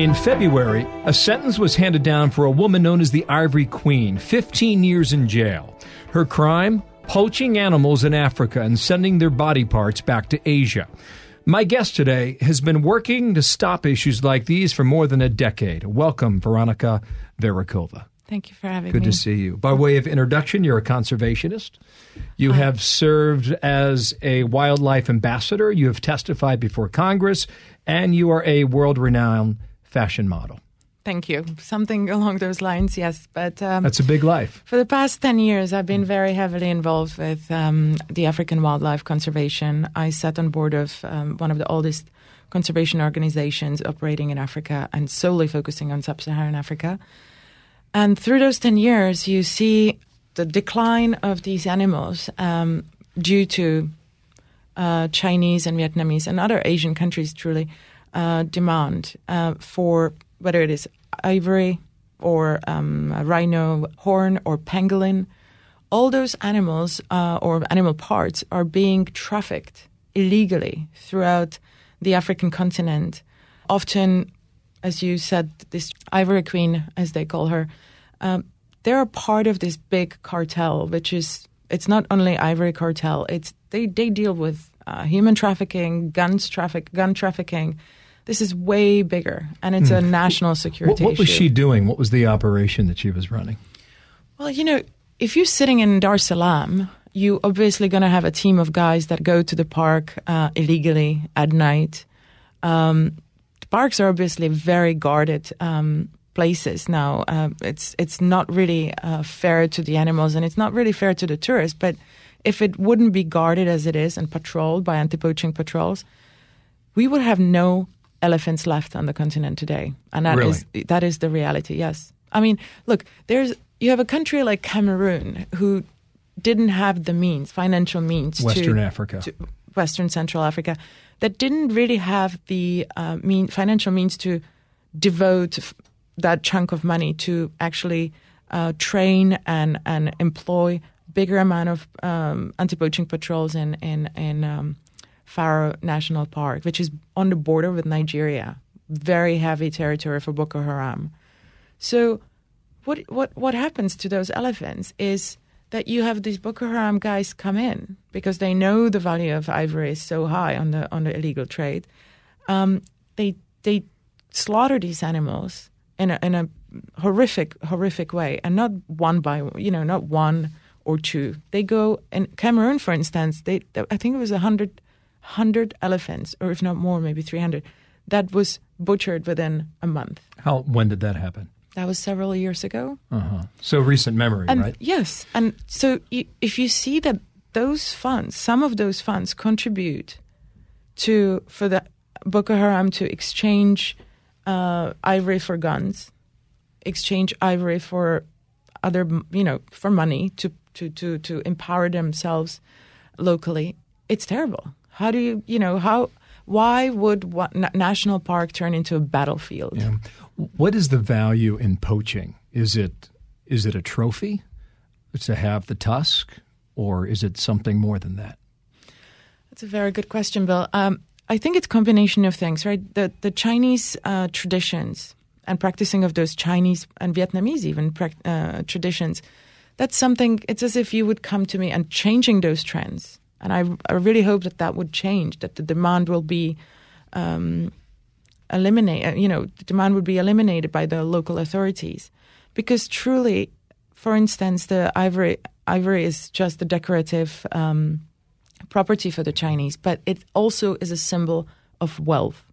In February, a sentence was handed down for a woman known as the Ivory Queen 15 years in jail. Her crime? Poaching animals in Africa and sending their body parts back to Asia. My guest today has been working to stop issues like these for more than a decade. Welcome, Veronica Varekova. Thank you for having Good me. Good to see you. By way of introduction, you're a conservationist. You have served as a wildlife ambassador. You have testified before Congress, and you are a world renowned fashion model. Thank you. Something along those lines, yes. But um, That's a big life. for the past 10 years, I've been very heavily involved with um, the African wildlife conservation. I sat on board of um, one of the oldest conservation organizations operating in Africa and solely focusing on sub Saharan Africa. And through those 10 years, you see the decline of these animals um, due to uh, Chinese and Vietnamese and other Asian countries truly uh, demand uh, for whether it is ivory or um, rhino horn or pangolin. All those animals uh, or animal parts are being trafficked illegally throughout the African continent. Often, as you said, this ivory queen, as they call her, um, they're a part of this big cartel, which is it's not only ivory cartel. It's they they deal with uh, human trafficking, guns traffic, gun trafficking. This is way bigger, and it's a national security what was issue. she doing? What was the operation that she was running? Well, you know, if you're sitting in Dar es Salaam, you obviously going to have a team of guys that go to the park uh, illegally at night. Um, parks are obviously very guarded um, places now. Uh, it's it's not really uh, fair to the animals, and it's not really fair to the tourists. But if it wouldn't be guarded as it is and patrolled by anti-poaching patrols, we would have no elephants left on the continent today, and that is Really? that is the reality. Yes, I mean, look, there's you have a country like Cameroon who didn't have the means, financial means, Western to, Africa. to Western Central Africa, that didn't really have the uh, mean financial means to devote f- that chunk of money to actually uh, train and and employ bigger amount of um, anti-poaching patrols in in in um, Faro National Park, which is on the border with Nigeria, very heavy territory for Boko Haram. So, what what what happens to those elephants is that you have these Boko Haram guys come in because they know the value of ivory is so high on the on the illegal trade. Um, they they slaughter these animals in a in a horrific horrific way, and not one by you know not one or two. They go in Cameroon, for instance. They I think it was a hundred hundred elephants, or if not more, maybe three hundred, that was butchered within a month. How? When did that happen? That was several years ago. Uh-huh. So recent memory, And right? yes, and so you, if you see that those funds, some of those funds contribute to for the Boko Haram to exchange uh, ivory for guns, exchange ivory for other, you know, for money to to to to empower themselves locally. It's terrible. How do you, you know, how? Why would what, na- national park turn into a battlefield? Yeah. What is the value in poaching? Is it is it a trophy to have the tusk, or is it something more than that? That's a very good question, Bill. Um, I think it's a combination of things, right? The the Chinese uh, traditions and practicing of those Chinese and Vietnamese even prac- uh, traditions. That's something. It's as if you would come to me and changing those trends. And I, I really hope that that would change. That the demand will be um, eliminate. uh, You know, the demand would be eliminated by the local authorities, because truly, for instance, the ivory ivory is just a decorative. Um, property for the Chinese, but it also is a symbol of wealth.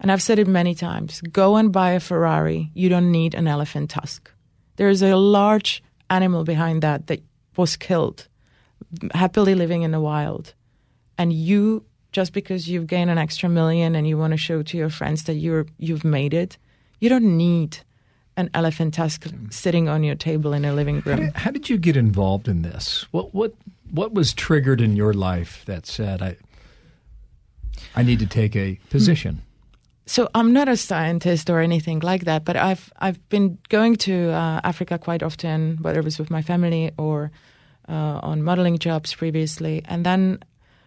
And I've said it many times go and buy a Ferrari, you don't need an elephant tusk. There is a large animal behind that that was killed, happily living in the wild. And you just because you've gained an extra million and you want to show to your friends that you're you've made it, you don't need an elephant tusk sitting on your table in a living How room. did, how did you get involved in this? What what what was triggered in your life that said I I need to take a position? So I'm not a scientist or anything like that, but I've I've been going to uh, Africa quite often, whether it was with my family or uh, on modeling jobs previously. And then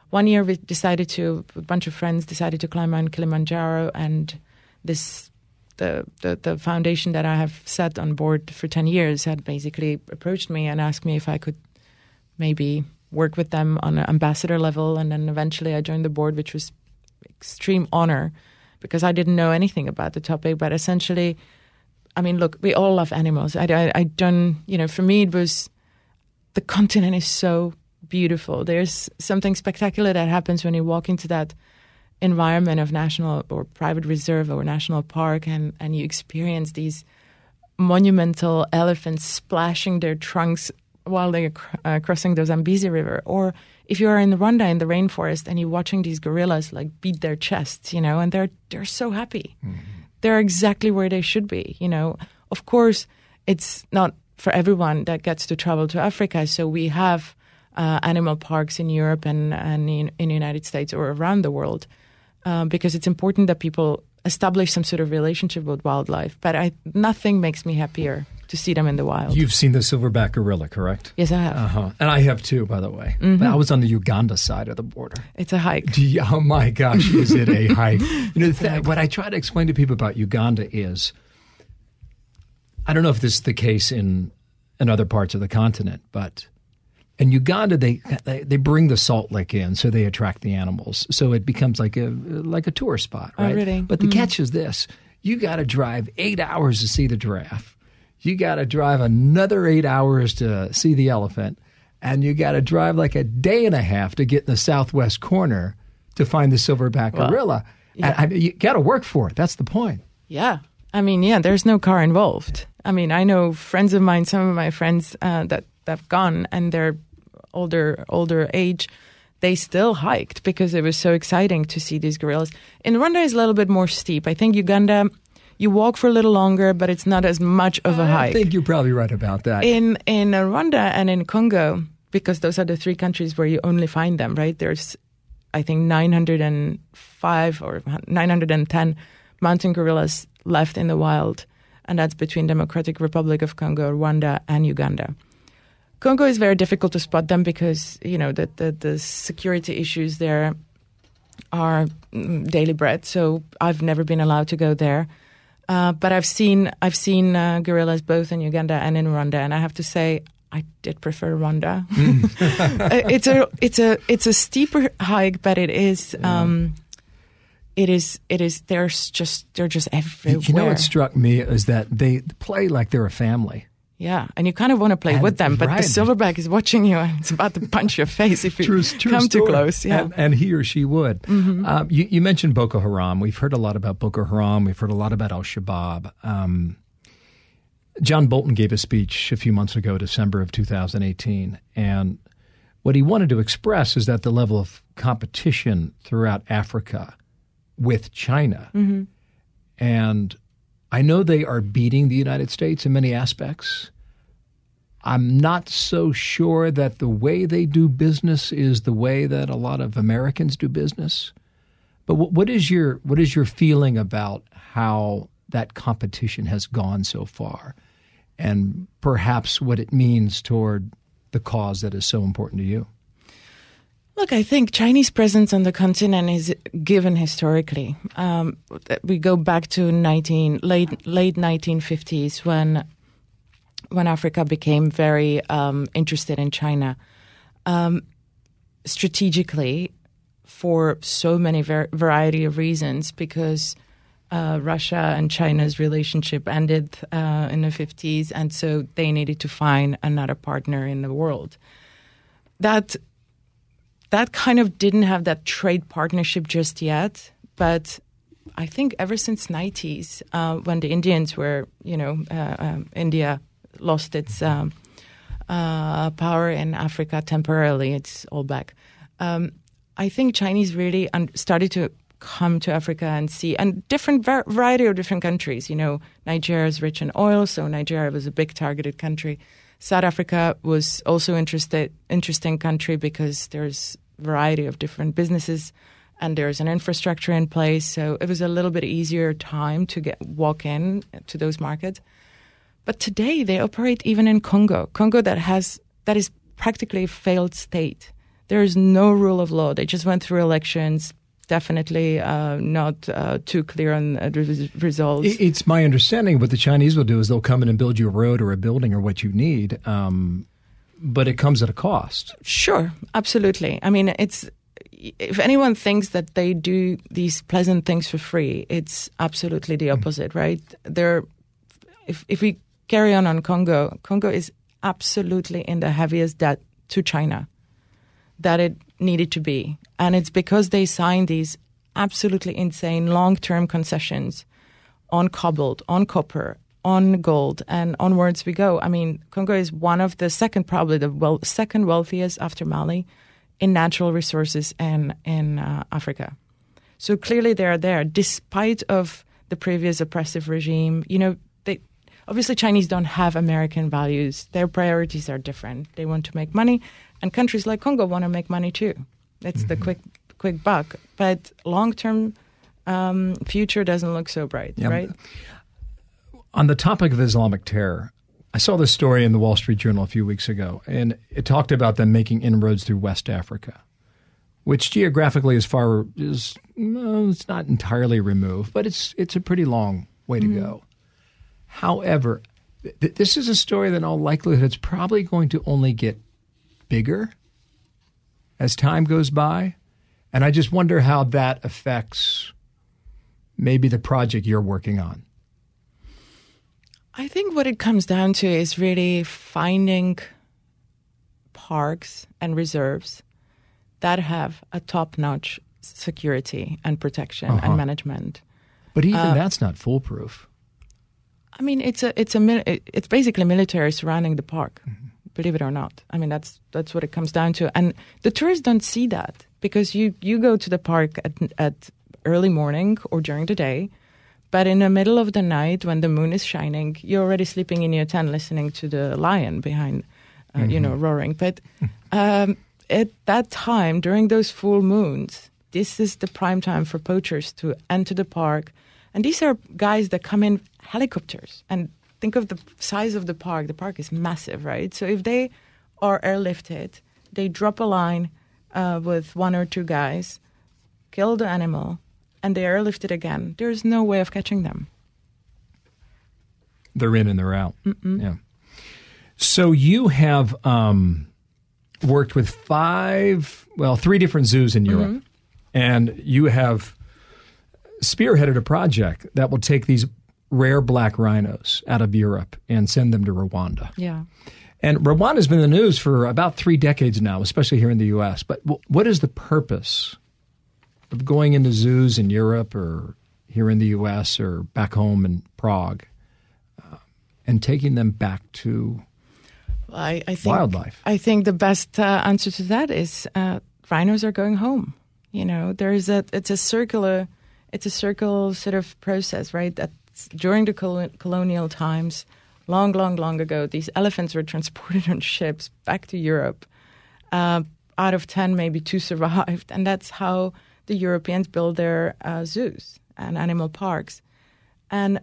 one year we decided to, a bunch of friends decided to climb Mount Kilimanjaro, and this the, the the foundation that I have set on board for ten years had basically approached me and asked me if I could maybe work with them on an ambassador level, and then eventually I joined the board, which was extreme honor because I didn't know anything about the topic. But essentially, I mean, look, we all love animals. I, I, I don't, you know, for me, it was the continent is so beautiful. There's something spectacular that happens when you walk into that environment of national or private reserve or national park and, and you experience these monumental elephants splashing their trunks while they're uh, crossing the Zambezi River. Or if you are in Rwanda in the rainforest and you're watching these gorillas like beat their chests, you know, and they're they're so happy. They're exactly where they should be, you know. Of course, it's not for everyone that gets to travel to Africa, so we have uh, animal parks in Europe and, and in, in the United States or around the world uh, because it's important that people establish some sort of relationship with wildlife. But I, nothing makes me happier to see them in the wild. You've seen the silverback gorilla, correct? yes, I have. Uh huh. And I have too, by the way. But I was on the Uganda side of the border. It's a hike. You- oh my gosh, is it a hike? You know, th- what I try to explain to people about Uganda is, I don't know if this is the case in in other parts of the continent, but in Uganda they they, they bring the salt lick in, so they attract the animals, so it becomes like a like a tourist spot, Oh, right? really? But the catch is this: you got to drive eight hours to see the giraffe. You got to drive another eight hours to see the elephant, and you got to drive like a day and a half to get in the southwest corner to find the silverback gorilla. And I mean, you got to work for it. That's the point. Yeah. I mean, yeah, there's no car involved. I mean, I know friends of mine, some of my friends uh, that that've gone and they're older older age, they still hiked because it was so exciting to see these gorillas. In Rwanda is a little bit more steep. I think Uganda, you walk for a little longer, but it's not as much of a hike. I think you're probably right about that. in in Rwanda and in Congo, because those are the three countries where you only find them, right? There's, I think, 905 or 910 mountain gorillas left in the wild, and that's between Democratic Republic of Congo, Rwanda, and Uganda. Congo is very difficult to spot them because you know the the, the security issues there are mm, daily bread. So I've never been allowed to go there. Uh, but I've seen I've seen uh, gorillas both in Uganda and in Rwanda, and I have to say I did prefer Rwanda. Uh, it's a it's a it's a steeper hike, but it is um, it is it is there's just they're just everywhere. you know what struck me is that they play like they're a family. Yeah, and you kind of want to play And- with them, but right. the silverback is watching you and it's about to punch your face if you True, true come too close. Yeah. Mm-hmm. and, and he or she would. Um, you, you mentioned Boko Haram. We've heard a lot about Boko Haram. We've heard a lot about Al Shabaab. Um, John Bolton gave a speech a few months ago, December of 2018, and what he wanted to express is that the level of competition throughout Africa with China, Mm-hmm. and I know they are beating the United States in many aspects. I'm not so sure that the way they do business is the way that a lot of Americans do business. But what, is your what is your feeling about how that competition has gone so far, and perhaps what it means toward the cause that is so important to you? Look, I think Chinese presence on the continent is given historically. Um, we go back to 19, late late 1950s when when Africa became very um, interested in China. Um, strategically, for so many var- variety of reasons, because uh, Russia and China's relationship ended uh, in the 50s, and so they needed to find another partner in the world. That that kind of didn't have that trade partnership just yet, but I think ever since 90s, uh, when the Indians were, you know, uh, um, India lost its um, uh, power in Africa temporarily, it's all back. Um, I think Chinese really started to come to Africa and see, and different var- variety of different countries. You know, Nigeria is rich in oil, so Nigeria was a big targeted country. South Africa was also interested, interesting country because there's variety of different businesses and there's an infrastructure in place. So it was a little bit easier time to get walk in to those markets. But today they operate even in Congo, Congo that has that is practically a failed state. There is no rule of law. They just went through elections. Definitely uh, not uh, too clear on uh, results. It's my understanding what the Chinese will do is they'll come in and build you a road or a building or what you need, um, but it comes at a cost. Sure, absolutely. I mean, it's if anyone thinks that they do these pleasant things for free, it's absolutely the opposite, right? They're, if, if we carry on on Congo, Congo is absolutely in the heaviest debt to China that it needed to be. And it's because they signed these absolutely insane long term concessions on cobalt, on copper, on gold, and onwards we go. I mean, Congo is one of the second, probably the well, second wealthiest after Mali in natural resources and in uh, Africa. So clearly they are there, despite of the previous oppressive regime. You know, obviously Chinese don't have American values. Their priorities are different. They want to make money, and countries like Congo want to make money too. It's mm-hmm. the quick quick buck, but long term um, future doesn't look so bright, right? On the topic of Islamic terror, I saw this story in the Wall Street Journal a few weeks ago, and it talked about them making inroads through West Africa, which geographically is far is it's not entirely removed, but it's it's a pretty long way to mm go. However, th- this is a story that in all likelihood it's probably going to only get bigger as time goes by, and I just wonder how that affects maybe the project you're working on. I think what it comes down to is really finding parks and reserves that have a top notch security and protection uh-huh. and management. But even uh, that's not foolproof. I mean, it's a it's a it's basically military surrounding the park. Mm-hmm. Believe it or not, I mean that's that's what it comes down to. And the tourists don't see that because you you go to the park at at early morning or during the day, but in the middle of the night, when the moon is shining, you're already sleeping in your tent, listening to the lion behind, uh, mm-hmm. you know, roaring. But um, at that time, during those full moons, this is the prime time for poachers to enter the park. And these are guys that come in helicopters. And think of the size of the park. The park is massive, right? So if they are airlifted, they drop a line uh, with one or two guys, kill the animal, and they are lifted again, there's no way of catching them. They're in and they're out. Mm-mm. Yeah. So you have um, worked with five, well, three different zoos in Europe, mm-hmm. and you have spearheaded a project that will take these rare black rhinos out of Europe and send them to Rwanda. Yeah. And Rwanda's been in the news for about three decades now, especially here in the U.S. But what is the purpose of going into zoos in Europe or here in the U.S. or back home in Prague uh, and taking them back to I, I, think, wildlife? I think the best uh, answer to that is uh, rhinos are going home. You know, there's a it's a circular it's a circle sort of process, right? That during the col- colonial times, long, long, long ago, these elephants were transported on ships back to Europe. Uh, out of ten, maybe two survived, and that's how the Europeans build their uh, zoos and animal parks. And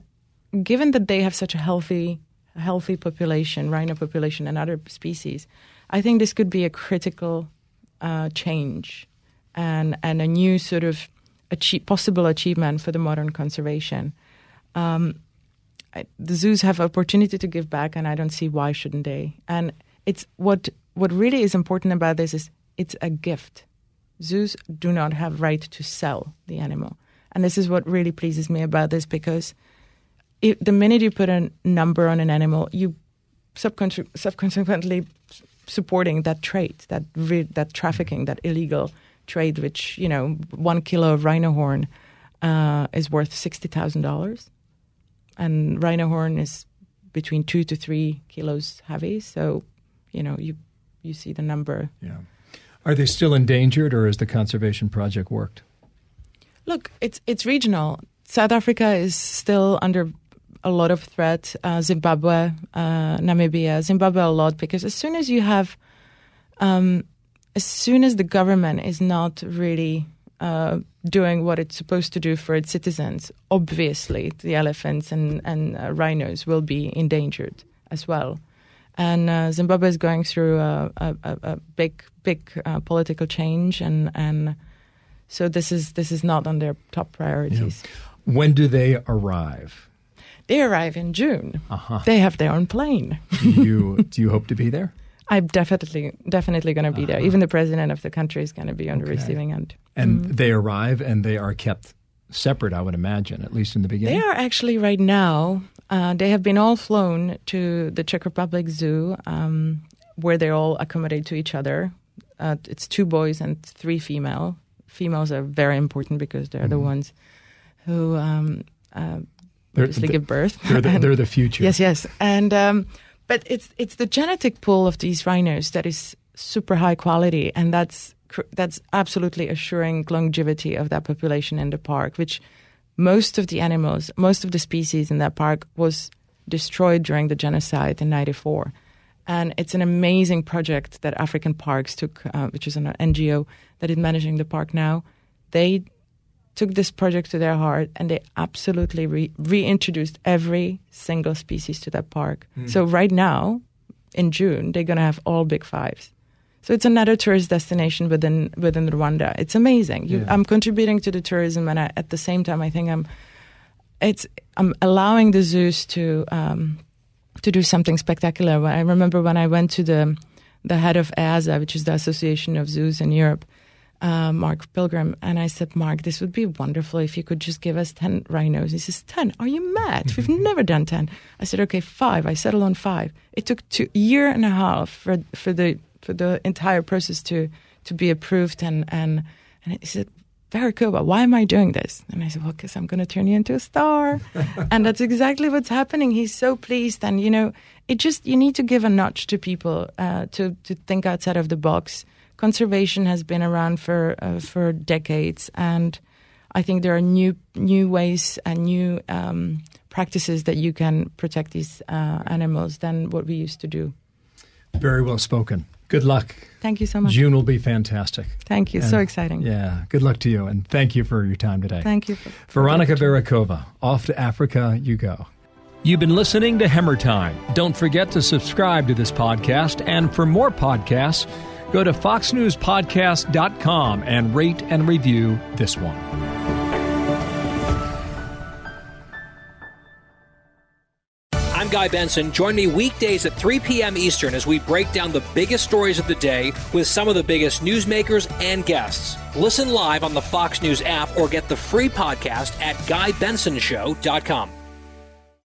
given that they have such a healthy, healthy population, rhino population, and other species, I think this could be a critical uh, change and and a new sort of achieve, possible achievement for the modern conservation. Um, I, the zoos have opportunity to give back, and I don't see why shouldn't they. And it's what what really is important about this is it's a gift zoos do not have right to sell the animal. And this is what really pleases me about this because it, the minute you put a number on an animal, you subconsequently supporting that trade, that re- that trafficking, that illegal trade, which you know one kilo of rhino horn uh, is worth sixty thousand dollars, and rhino horn is between two to three kilos heavy. So you know you you see the number. Yeah. Are they still endangered, or has the conservation project worked? Look, it's it's regional. South Africa is still under a lot of threat. Uh, Zimbabwe, uh, Namibia, Zimbabwe a lot because as soon as you have, um, as soon as the government is not really uh, doing what it's supposed to do for its citizens, obviously the elephants and and uh, rhinos will be endangered as well. And uh, Zimbabwe is going through a, a, a big big uh, political change, and and so this is this is not on their top priorities. Yeah. When do they arrive? They arrive in June. Uh-huh. They have their own plane. do you do you hope to be there? I'm definitely definitely going to be uh-huh. there. Even the president of the country is going to be on okay. the receiving end. And mm. they arrive and they are kept separate, I would imagine, at least in the beginning. They are actually right now. Uh, they have been all flown to the Czech Republic Zoo, um, where they all accommodate to each other. Uh, it's two boys and three female. Females are very important because they're mm. the mm-hmm. ones who um, uh, obviously give birth. They're the, they're the future. Yes, yes, and um, but it's it's the genetic pool of these rhinos that is super high quality, and that's that's absolutely assuring longevity of that population in the park. Which most of the animals, most of the species in that park was destroyed during the genocide in '94. And it's an amazing project that African Parks took, uh, which is an NGO that is managing the park now. They took this project to their heart and they absolutely re- reintroduced every single species to that park. Mm. So right now, in June, they're going to have all big fives. So it's another tourist destination within within Rwanda. It's amazing. You, yeah. I'm contributing to the tourism, and I, at the same time, I think I'm it's I'm allowing the zoos to um, to do something spectacular. I remember when I went to the the head of EAZA, which is the Association of Zoos in Europe, uh, Mark Pilgrim, and I said, Mark, this would be wonderful if you could just give us 10 rhinos. He says, 10? Are you mad? We've never done 10. I said, okay, five. I settled on five. It took two year and a half for, for, the, for the entire process to, to be approved. And, and, and he said, very cool, but why am I doing this? And I said, well, because I'm going to turn you into a star. and that's exactly what's happening. He's so pleased. And, you know, it just, you need to give a nudge to people uh, to, to think outside of the box conservation has been around for uh, for decades, and I think there are new new ways and new um, practices that you can protect these uh, animals than what we used to do. Very well spoken. Good luck. Thank you so much. June will be fantastic. Thank you. And so exciting. Yeah. Good luck to you, and thank you for your time today. Thank you. For, for Veronica off to Africa you go. You've been listening to Hemmer Time. Don't forget to subscribe to this podcast, and for more podcasts Go to foxnewspodcast.com and rate and review this one. I'm Guy Benson. Join me weekdays at 3 p.m. Eastern as we break down the biggest stories of the day with some of the biggest newsmakers and guests. Listen live on the Fox News app or get the free podcast at GuyBensonShow.com.